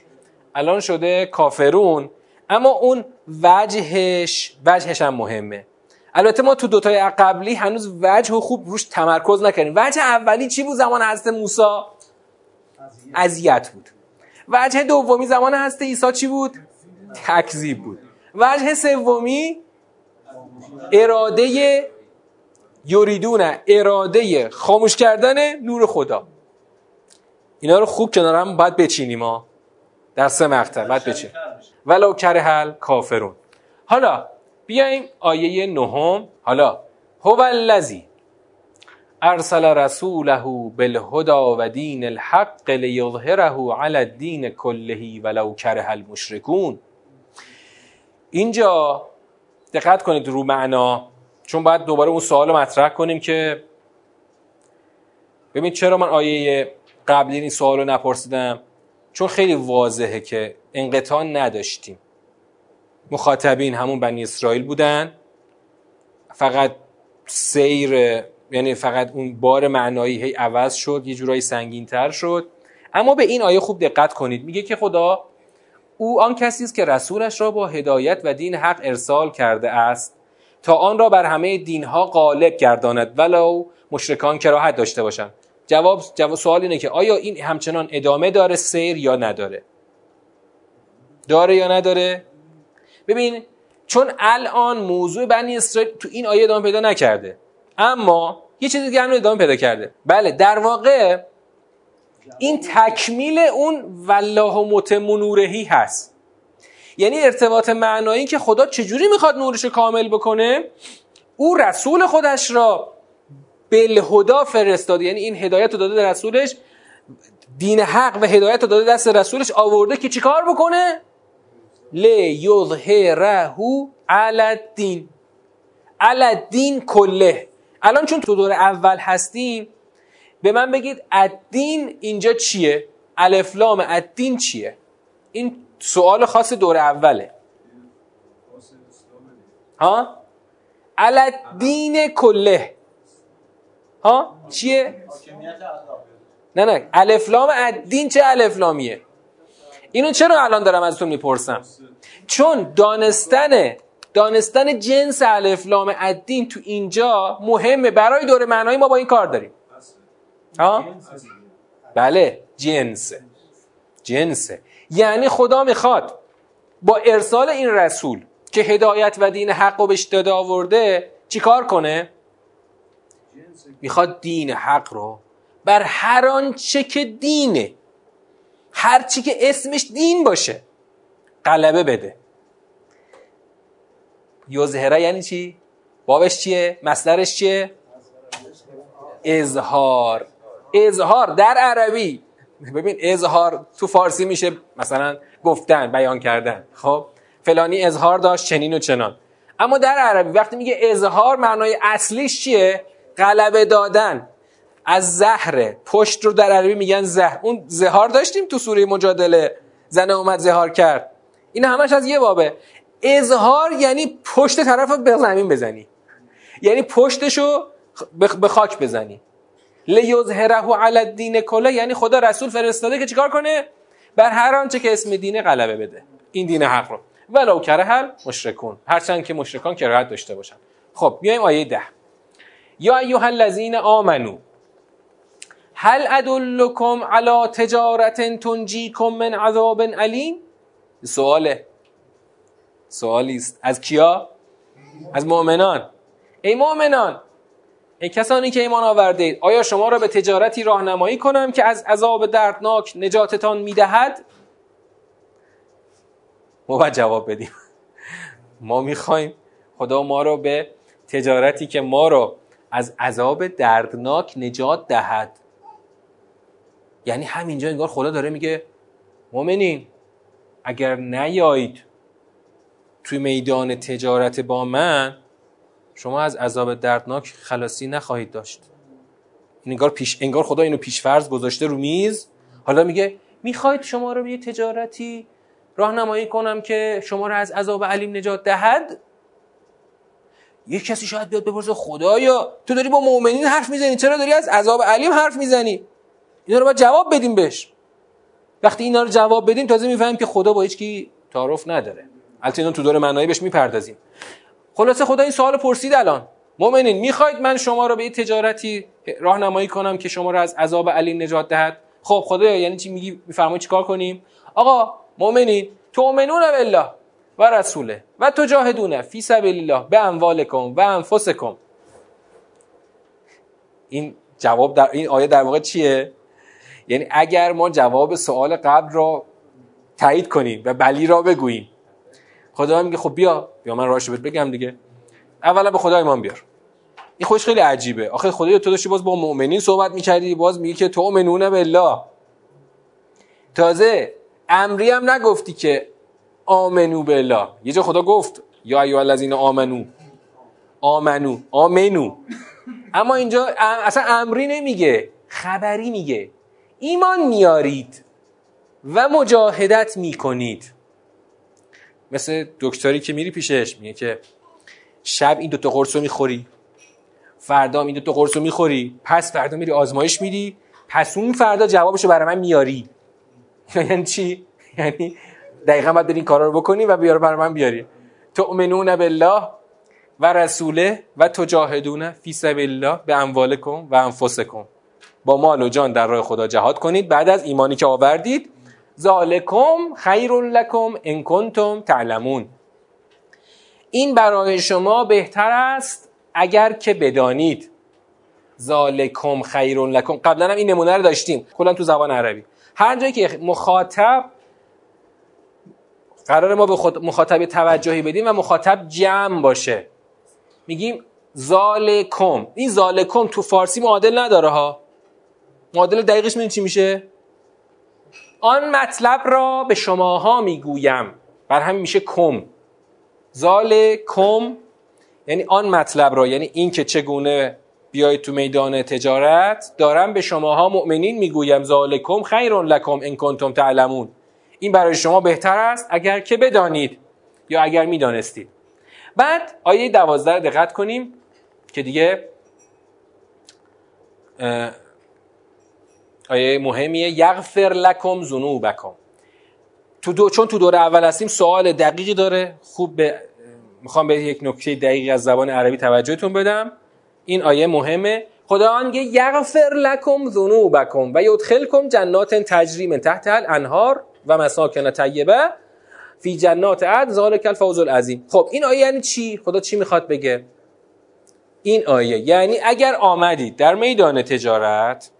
الان شده کافرون اما اون وجهش وجهش هم مهمه. البته ما تو دوتای قبلی هنوز وجه خوب روش تمرکز نکردیم. وجه اولی چی بود زمان حضرت موسی؟ اذیت بود. وجه دومی زمان حضرت عیسی چی بود؟ تکذیب بود. وجه سومی؟ اراده یریدون اراده خاموش کردن نور خدا. اینا رو خوب کنار هم باید بچینیم ما در سه مقطع باید بچینیم ولو کرهل کافرون. حالا بیایم آیه نهم. حالا هو الذی ارسل رسوله بالهدى و دین الحق لیظهره علی الدین کله ولو کره المشرکون اینجا دقت کنید رو معنا. چون باید دوباره اون سوال مطرح کنیم که ببین چرا من آیه قبلی این سوال رو نپرسیدم؟ چون خیلی واضحه که انقطاع نداشتیم. مخاطبین همون بنی اسرائیل بودن. فقط سیر یعنی فقط اون بار معنایی هی عوض شد یه جورایی سنگین تر شد. اما به این آیه خوب دقت کنید. میگه که خدا او آن کسی است که رسولش را با هدایت و دین حق ارسال کرده است. تا آن را بر همه دینها غالب گرداند ولو مشرکان کراهت داشته باشند. جواب جواب سوال اینه که آیا این همچنان ادامه داره سیر یا نداره؟ داره یا نداره؟ ببین چون الان موضوع بنی اسرائیل تو این آیه ادامه پیدا نکرده اما یه چیزی دیگه هم ادامه پیدا کرده. بله در واقع این تکمیل اون والله متم نورهی هست. یعنی ارتباط معنایی که خدا چجوری می‌خواد نورش کامل بکنه؟ او رسول خودش را بالهدا فرستاده. یعنی این هدایت رو داده رسولش دین حق و هدایت رو داده دست رسولش آورده که چیکار بکنه؟ لیظهره علی الدین. علی الدین کله. الان چون تو دور اول هستیم به من بگید الدین اینجا چیه؟ الفلام الدین چیه؟ این سوال خاص دور اوله. ها؟ الدین کله. ها؟ چیه؟ نه نه. الفلام الدین چه الفلامیه اینو چرا الان دارم ازتون می‌پرسم؟ چون دانستن دانستن جنس الفلام الدین تو اینجا مهمه. برای دور معنایی ما با این کار داریم. ها؟ بله. جنسه جنسه. یعنی خدا می‌خواد. با ارسال این رسول که هدایت و دین حق رو بهش داده آورده چیکار کنه؟ می‌خواد دین حق رو بر هر آنچه که دینه هر چی که اسمش دین باشه غلبه بده. یظهره یعنی چی؟ بابش چیه؟ مصدرش چیه؟ اظهار. اظهار در عربی ببین اظهار تو فارسی میشه مثلا گفتن بیان کردن. خب؟ فلانی اظهار داشت چنین و چنان. اما در عربی وقتی میگه اظهار معنای اصلیش چیه؟ غلبه دادن. از زهره پشت رو در عربی میگن زهر. اون زهار داشتیم تو سوره مجادله. زنه اومد زهار کرد. این همش از یه بابه. اظهار یعنی پشت طرف به زمین بزنی. یعنی پشتشو به خاک بزنی. لیظهره علی الدین کله یعنی خدا رسول فرستاده که چیکار کنه؟ بر هر آنچه که اسم دینه غلبه بده. این دین حق رو. ولو کره هل مشرکون هرچند که مشرکان کراهت داشته باشن خب بیایم آیه ده. یا ایها الذین آمنو هل ادلکم علی تجارت تنجیکم من عذاب علیم سواله. سوالی است. از کیا؟ از مؤمنان. ای مؤمنان ای کسانی که ایمان آورده اید آیا شما را به تجارتی راهنمایی کنم که از عذاب دردناک نجاتتان می‌دهد؟ ما باید جواب بدیم. ما می‌خوایم خدا ما رو به تجارتی که ما رو از عذاب دردناک نجات دهد. یعنی همینجا انگار خدا داره میگه مؤمنین اگر نیایید توی میدان تجارت با من شما از عذاب دردناک خلاصی نخواهید داشت. انگار, پیش، انگار خدا اینو پیشفرض گذاشته رو میز. حالا میگه می‌خواید شما رو به یه تجارتی راهنمایی کنم که شما رو از عذاب علیم نجات دهد؟ یه کسی شاید بیاد بپرسه خدایا تو داری با مؤمنین حرف می‌زنی؟ چرا داری از عذاب علیم حرف می‌زنی؟ اینا رو باید جواب بدیم بهش. وقتی اینا رو جواب بدیم تازه می‌فهمیم که خدا با هیچ کی تعارف نداره. البته اینا تو دور معنایی بهش می‌پردازیم. خلاصه خدا این سوال پرسید الان. مؤمنین می‌خواید من شما رو به یه تجارتی راهنمایی کنم که شما رو از عذاب علیم نجات دهد؟ خب خدا یعنی چی میگی؟ میفرمایی چیکار کنیم؟ آقا مؤمنین تؤمنون بالله و رسوله و تجاهدون فی سبیل الله به اموالکم و انفسکم. این جواب در این آیه در واقع چیه؟ یعنی اگر ما جواب سوال قبل را تایید کنیم و بلی را بگوییم خدا میگه خب بیا بیا من راهشو بهت بگم دیگه. اولا به خدا ایمان بیار. این خوش خیلی عجیبه. آخه خدای تو داشتی باز با مؤمنین صحبت می‌کردی باز میگه که تو منونه بالله. تازه امری هم نگفتی که آمنو بالله. یه جا خدا گفت یا ایها الذین آمنو. آمنو آمنو. اما اینجا اصلا امری نمیگه خبری میگه. ایمان میارید و مجاهدت می‌کنید. مثل دکتری که میری پیشش میگه که شب این دوتا قرص رو می‌خوری فردا این دوتا قرص رو می‌خوری پس فردا میری آزمایش میری پس اون فردا جوابشو برای من میاری. یعنی چی؟ یعنی دقیقا باید این کارا رو بکنی و بیار برای من بیاری. تؤمنون بالله و رسوله و تجاهدون فی سبیل الله به اموالکم و انفسکم. با مال و جان در راه خدا جهاد کنید. بعد از ایمانی که آوردید ذالکم خیر لکم ان کنتم تعلمون. این برای شما بهتر است اگر که بدانید. ذالکم خیر لکم. قبلا هم این نمونه رو داشتیم. کلا تو زبان عربی. هر جایی که مخاطب قرار ما به مخاطب توجهی بدیم و مخاطب جمع باشه. میگیم ذالکم. این ذالکم تو فارسی معادل نداره ها. معادل دقیقش می‌دونی چی میشه؟ آن مطلب را به شماها می‌گویم. بر همین میشه کم. زال کم یعنی آن مطلب را یعنی این که چگونه بیایید تو میدان تجارت دارم به شماها مؤمنین می‌گویم. ذالکم خیر لکم ان کنتم تعلمون. این برای شما بهتر است اگر که بدانید یا اگر می‌دانستید. بعد آیه دوازده دقت کنیم که دیگه آیه مهمیه یغفر لکم ذنوبکم. تو دو چون تو دور اول هستیم سوال دقیقی داره. خوب به می‌خوام به یک نکته دقیقی از زبان عربی توجهتون بدم. این آیه مهمه. خدا میگه یغفر لکم ذنوبکم و یدخلکم جنات تجری من تحت الانهار و مساکن طیبه فی جنات عدن. ذالک الفوز العظیم. خب این آیه یعنی چی؟ خدا چی می‌خواد بگه؟ این آیه. یعنی اگر آمدید در میدان تجارت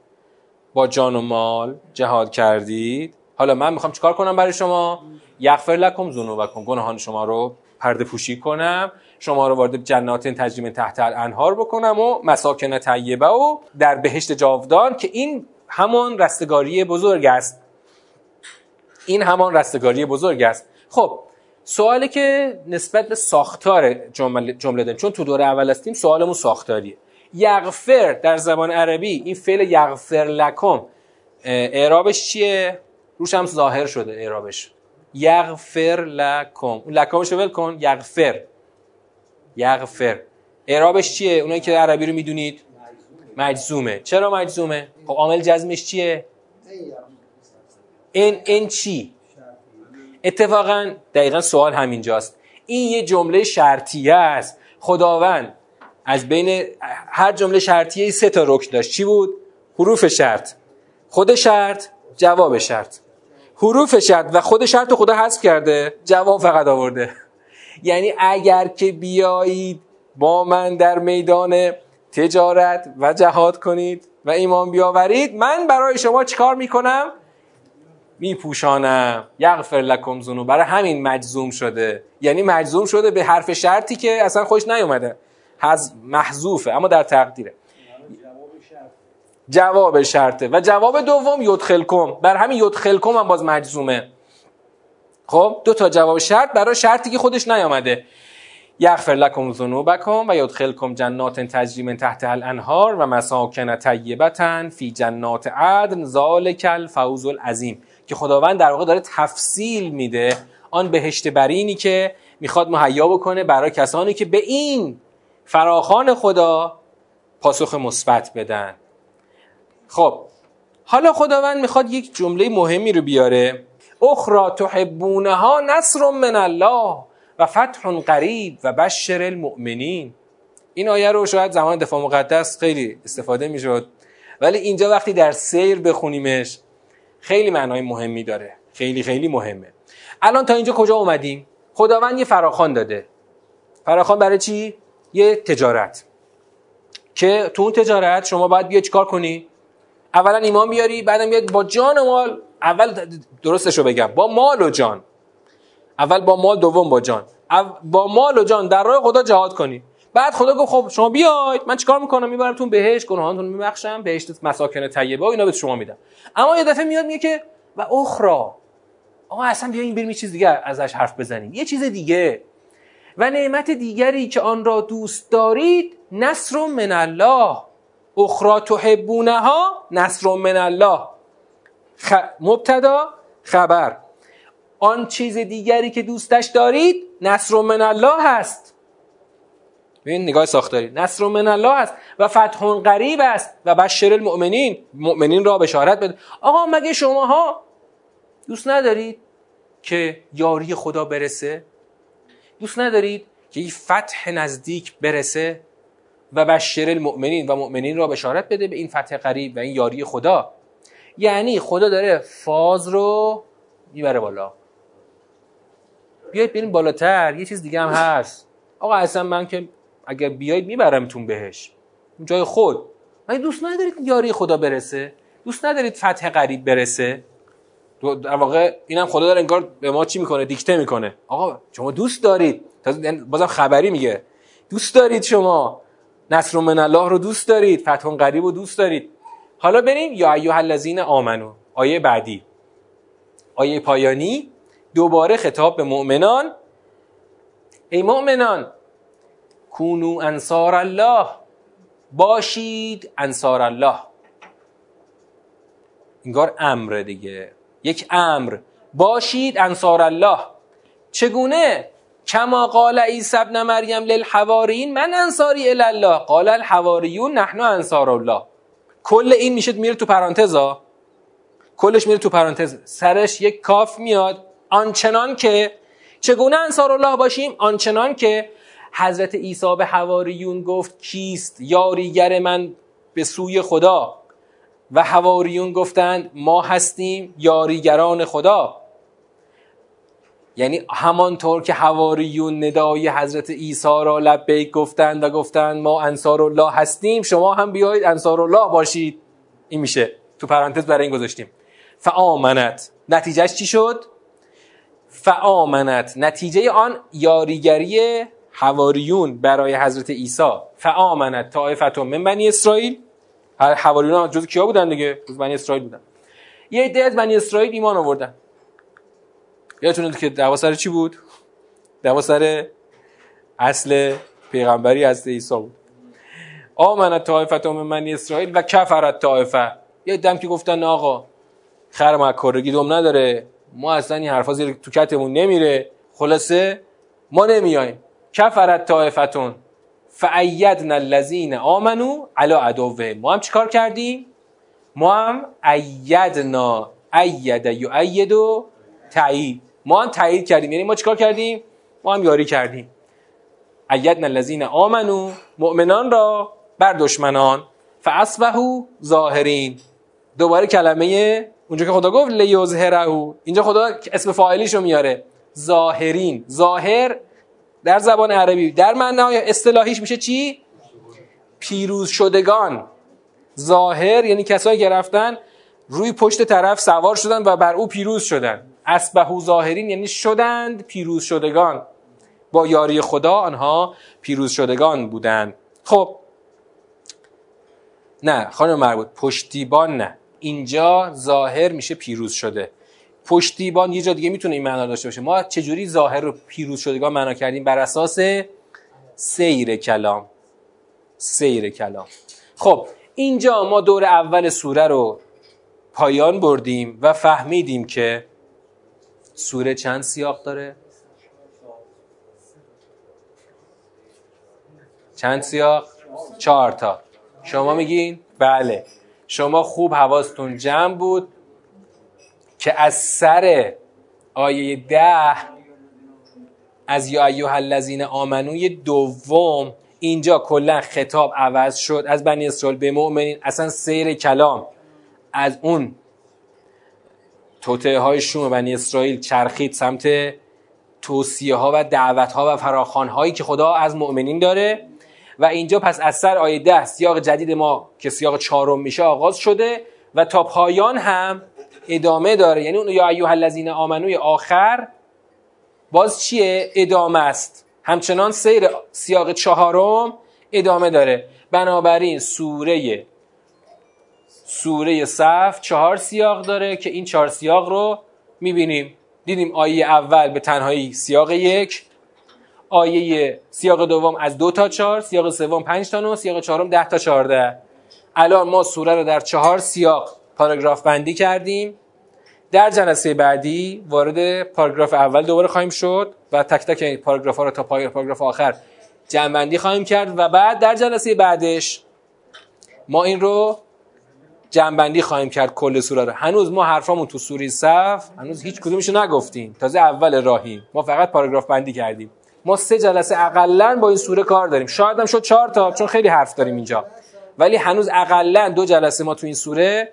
با جان و مال جهاد کردید؟ حالا من می‌خوام چیکار کنم برای شما؟ یغفر لکم ذنوبکم. گناهان شما رو پرده پوشی کنم شما رو وارد جنات تجریم تحت الانهار بکنم و مساکن طیبه و در بهشت جاودان که این همان رستگاری بزرگ است. این همان رستگاری بزرگ است. خب سوالی که نسبت به ساختار جمله, جمله داریم چون تو دور اول هستیم سوالمون ساختاریه. یغفر در زبان عربی این فعل یغفر لکم. اعرابش چیه؟ روش هم ظاهر شده اعرابش. یغفر لکم. لکمشو ول کن. یغفر. یغفر. اعرابش چیه؟ اونایی که عربی رو می‌دونید. مجزومه. چرا مجزومه؟ خب عامل جزمش چیه؟ این این چی؟ اتفاقا دقیقا سوال همینجاست. این یه جمله شرطیه است. خداوند از بین هر جمله شرطیه سه تا رکن داشت. چی بود؟ حروف شرط. خود شرط جواب شرط. حروف شرط و خود شرط خدا حذف کرده جواب فقط آورده. یعنی اگر که بیایید با من در میدان تجارت و جهاد کنید و ایمان بیاورید من برای شما چیکار می‌کنم؟ میپوشانم. یغفر لکم زنو برای همین مجزوم شده. یعنی مجزوم شده به حرف شرطی که اصلا خوش نیومده. حز محذوفه اما در تقدیره. جواب شرطه. و جواب دوم یدخلکم. بر همین یدخلکم هم باز مجزومه. خب دو تا جواب شرط برای شرطی که خودش نیامده. یغفر لکم ذنوبکم و یدخلکم جنات تجری من تحت الانهار و مساکن طیبتا فی جنات عدن ذالک الفوز العظیم. که خداوند در واقع داره تفصیل میده آن بهشت برینی که می‌خواد مهیا بکنه برای کسانی که به این فراخان خدا پاسخ مثبت بدن. خب حالا خداوند می‌خواد یک جمله مهمی رو بیاره. اخرى تحبونها نصر من الله و فتح قریب و بشر المؤمنین. این آیه رو شاید زمان دفاع مقدس خیلی استفاده می‌شد. ولی اینجا وقتی در سیر بخونیمش خیلی معنای مهمی داره. خیلی خیلی مهمه. الان تا اینجا کجا اومدیم؟ خداوند یه فراخان داده. فراخان برای چی؟ یه تجارت. که تو اون تجارت شما باید بیا چیکار کنی؟ اولا ایمان بیاری بعدم بیاد با جان و مال. اول درستش رو بگم. با مال و جان. اول با مال دوم با جان. با مال و جان در راه خدا جهاد کنی. بعد خدا گفت خب شما بیاید من چیکار می‌کنم؟ میبرمتون بهش گناهانتون میبخشم بهشت مساکن طیبه و اینا به شما میدم. اما یه دفعه میاد میگه که و اخرا. آقا اصلا بیاین بریم یه چیز دیگه ازش حرف بزنیم. یه چیز دیگه. و نعمت دیگری که آن را دوست دارید نصر من الله. اخرا تحبونها نصر من الله. خ... مبتدا خبر. آن چیز دیگری که دوستش دارید نصر من الله هست. ببین نگاه ساختاری. نصر من الله است و فتح قریب است و بشر المؤمنین. مؤمنین را بشارت بده. آقا مگه شماها دوست ندارید که یاری خدا برسه؟ دوست ندارید که این فتح نزدیک برسه و بشر المؤمنین و مؤمنین را بشارت بده به این فتح قریب و این یاری خدا. یعنی خدا داره فاز رو می‌بره بالا. بیاید بریم بالاتر یه چیز دیگه هم هست. آقا اصلا من که اگر بیاید میبرمتون بهش. جای خود. من دوست ندارید یاری خدا برسه. دوست ندارید فتح قریب برسه. در واقع اینم خدا داره انگار به ما چی می‌کنه؟ دیکته می‌کنه. آقا شما دوست دارید. یعنی بازم خبری میگه. دوست دارید شما؟ نصر من الله رو دوست دارید؟ فتح قریب رو دوست دارید؟ حالا بریم. یا ایها الذین آمنو. آیه بعدی. آیه پایانی. دوباره خطاب به مؤمنان. ای مؤمنان کونو انصار الله. باشید انصار الله. انگار امر دیگه. یک امر. باشید انصار الله. چگونه؟ کما قال عیسی ابن مریم للحوارین من انصاری الله قال الحواریون نحن انصار الله. کل این میشه میره تو پرانتزا کلش میره تو پرانتز. سرش یک کاف میاد. آنچنان که چگونه انصار الله باشیم؟ آنچنان که حضرت عیسی به حواریون گفت کیست یاریگر من به سوی خدا؟ و حواریون گفتند ما هستیم یاریگران خدا. یعنی همانطور که حواریون ندای حضرت عیسی را لبیک گفتند و گفتند ما انصار الله هستیم شما هم بیایید انصار الله باشید. این میشه. تو پرانتز برای این گذاشتیم. فآمنت. نتیجهش چی شد؟ فآمنت. نتیجه آن یاریگری حواریون برای حضرت عیسی. فآمنت. طائفه من بنی اسرائیل. حواریون جز کیا بودن دیگه؟ جز بنی اسرائیل بودن. یه عده از بنی اسرائیل ایمان آوردن. یادتونه که دعوا سر چی بود؟ دعوا سر اصل پیغمبری از عیسی بود. آمنت طائفه من بنی اسرائیل و کفرت طائفه یه دم که گفتن آقا خر مکارگی دوم نداره. ما اصلا این حرفا زیر تو کتمون نمیره. خلاصه ما نمیایم کفرت طائفتون فعیدنا الذین آمنو علی عدوه ما هم چیکار کردیم؟ ما هم ایدنا اید یؤید و تایید ما هم تایید کردیم. یعنی ما چیکار کردیم؟ ما هم یاری کردیم. ایدنا الذین آمنو مؤمنان را بر دشمنان. فاصبحوا ظاهرین دوباره کلمه اونجا که خدا گفت لیظهره اینجا خدا اسم فاعلیشو میاره. ظاهرین ظاهر در زبان عربی. در معنای اصطلاحیش میشه چی? پیروز شدگان ظاهر یعنی کسایی که رفتن روی پشت طرف سوار شدن و بر او پیروز شدن. اسبهو ظاهرین یعنی شدند پیروز شدگان با یاری خدا آنها پیروز شدگان بودند. خب. نه خانم مربوط پشتیبان نه. اینجا ظاهر میشه پیروز شده. پشتیبان یه جا دیگه می‌تونه این معنا داشته باشه. ما چجوری ظاهر رو پیروز شدگان معنا کردیم؟ بر اساس سیر کلام. سیر کلام. خب اینجا ما دور اول سوره رو پایان بردیم و فهمیدیم که سوره چند سیاق داره؟ چند سیاق؟ چهار تا. شما میگین؟ بله. شما خوب حواستون جمع بود. که از سر آیه ده از یا ایوه الذین آمنوی دوم اینجا کلا خطاب عوض شد. از بنی اسرائیل به مؤمنین اصلا سیر کلام از اون توته های شوم بنی اسرائیل چرخید سمت توصیه ها و دعوت ها و فراخان هایی که خدا از مؤمنین داره. و اینجا پس از سر آیه ده سیاق جدید ما که سیاق چهارم میشه آغاز شده و تا پایان هم ادامه داره. یعنی اون یا ایوه الذین آمنوی آخر باز چیه؟ ادامه است. همچنان سیر سیاق چهارم ادامه داره. بنابراین سوره سوره صف چهار سیاق داره که این چهار سیاق رو می‌بینیم. دیدیم آیه اول به تنهایی سیاق یک آیه سیاق دوم از دو تا چهار سیاق سوم پنج تا نو سیاق چهارم ده تا چهارده. الان ما سوره رو در چهار سیاق پاراگراف بندی کردیم. در جلسه بعدی وارد پاراگراف اول دوباره خواهیم شد و تک تک پاراگراف ها رو تا پای پاراگراف آخر جمع خواهیم کرد و بعد در جلسه بعدش ما این رو جنبندی خواهیم کرد کل سوره رو. هنوز ما حرفامون تو سوره صف هنوز هیچ کدومشو نگفتیم. تازه اول راهیم. ما فقط پاراگراف بندی کردیم. ما سه جلسه اقلا با این سوره کار داریم. شاید هم شد چهار تا چون خیلی حرف داریم اینجا. ولی هنوز اقلا دو جلسه ما تو این سوره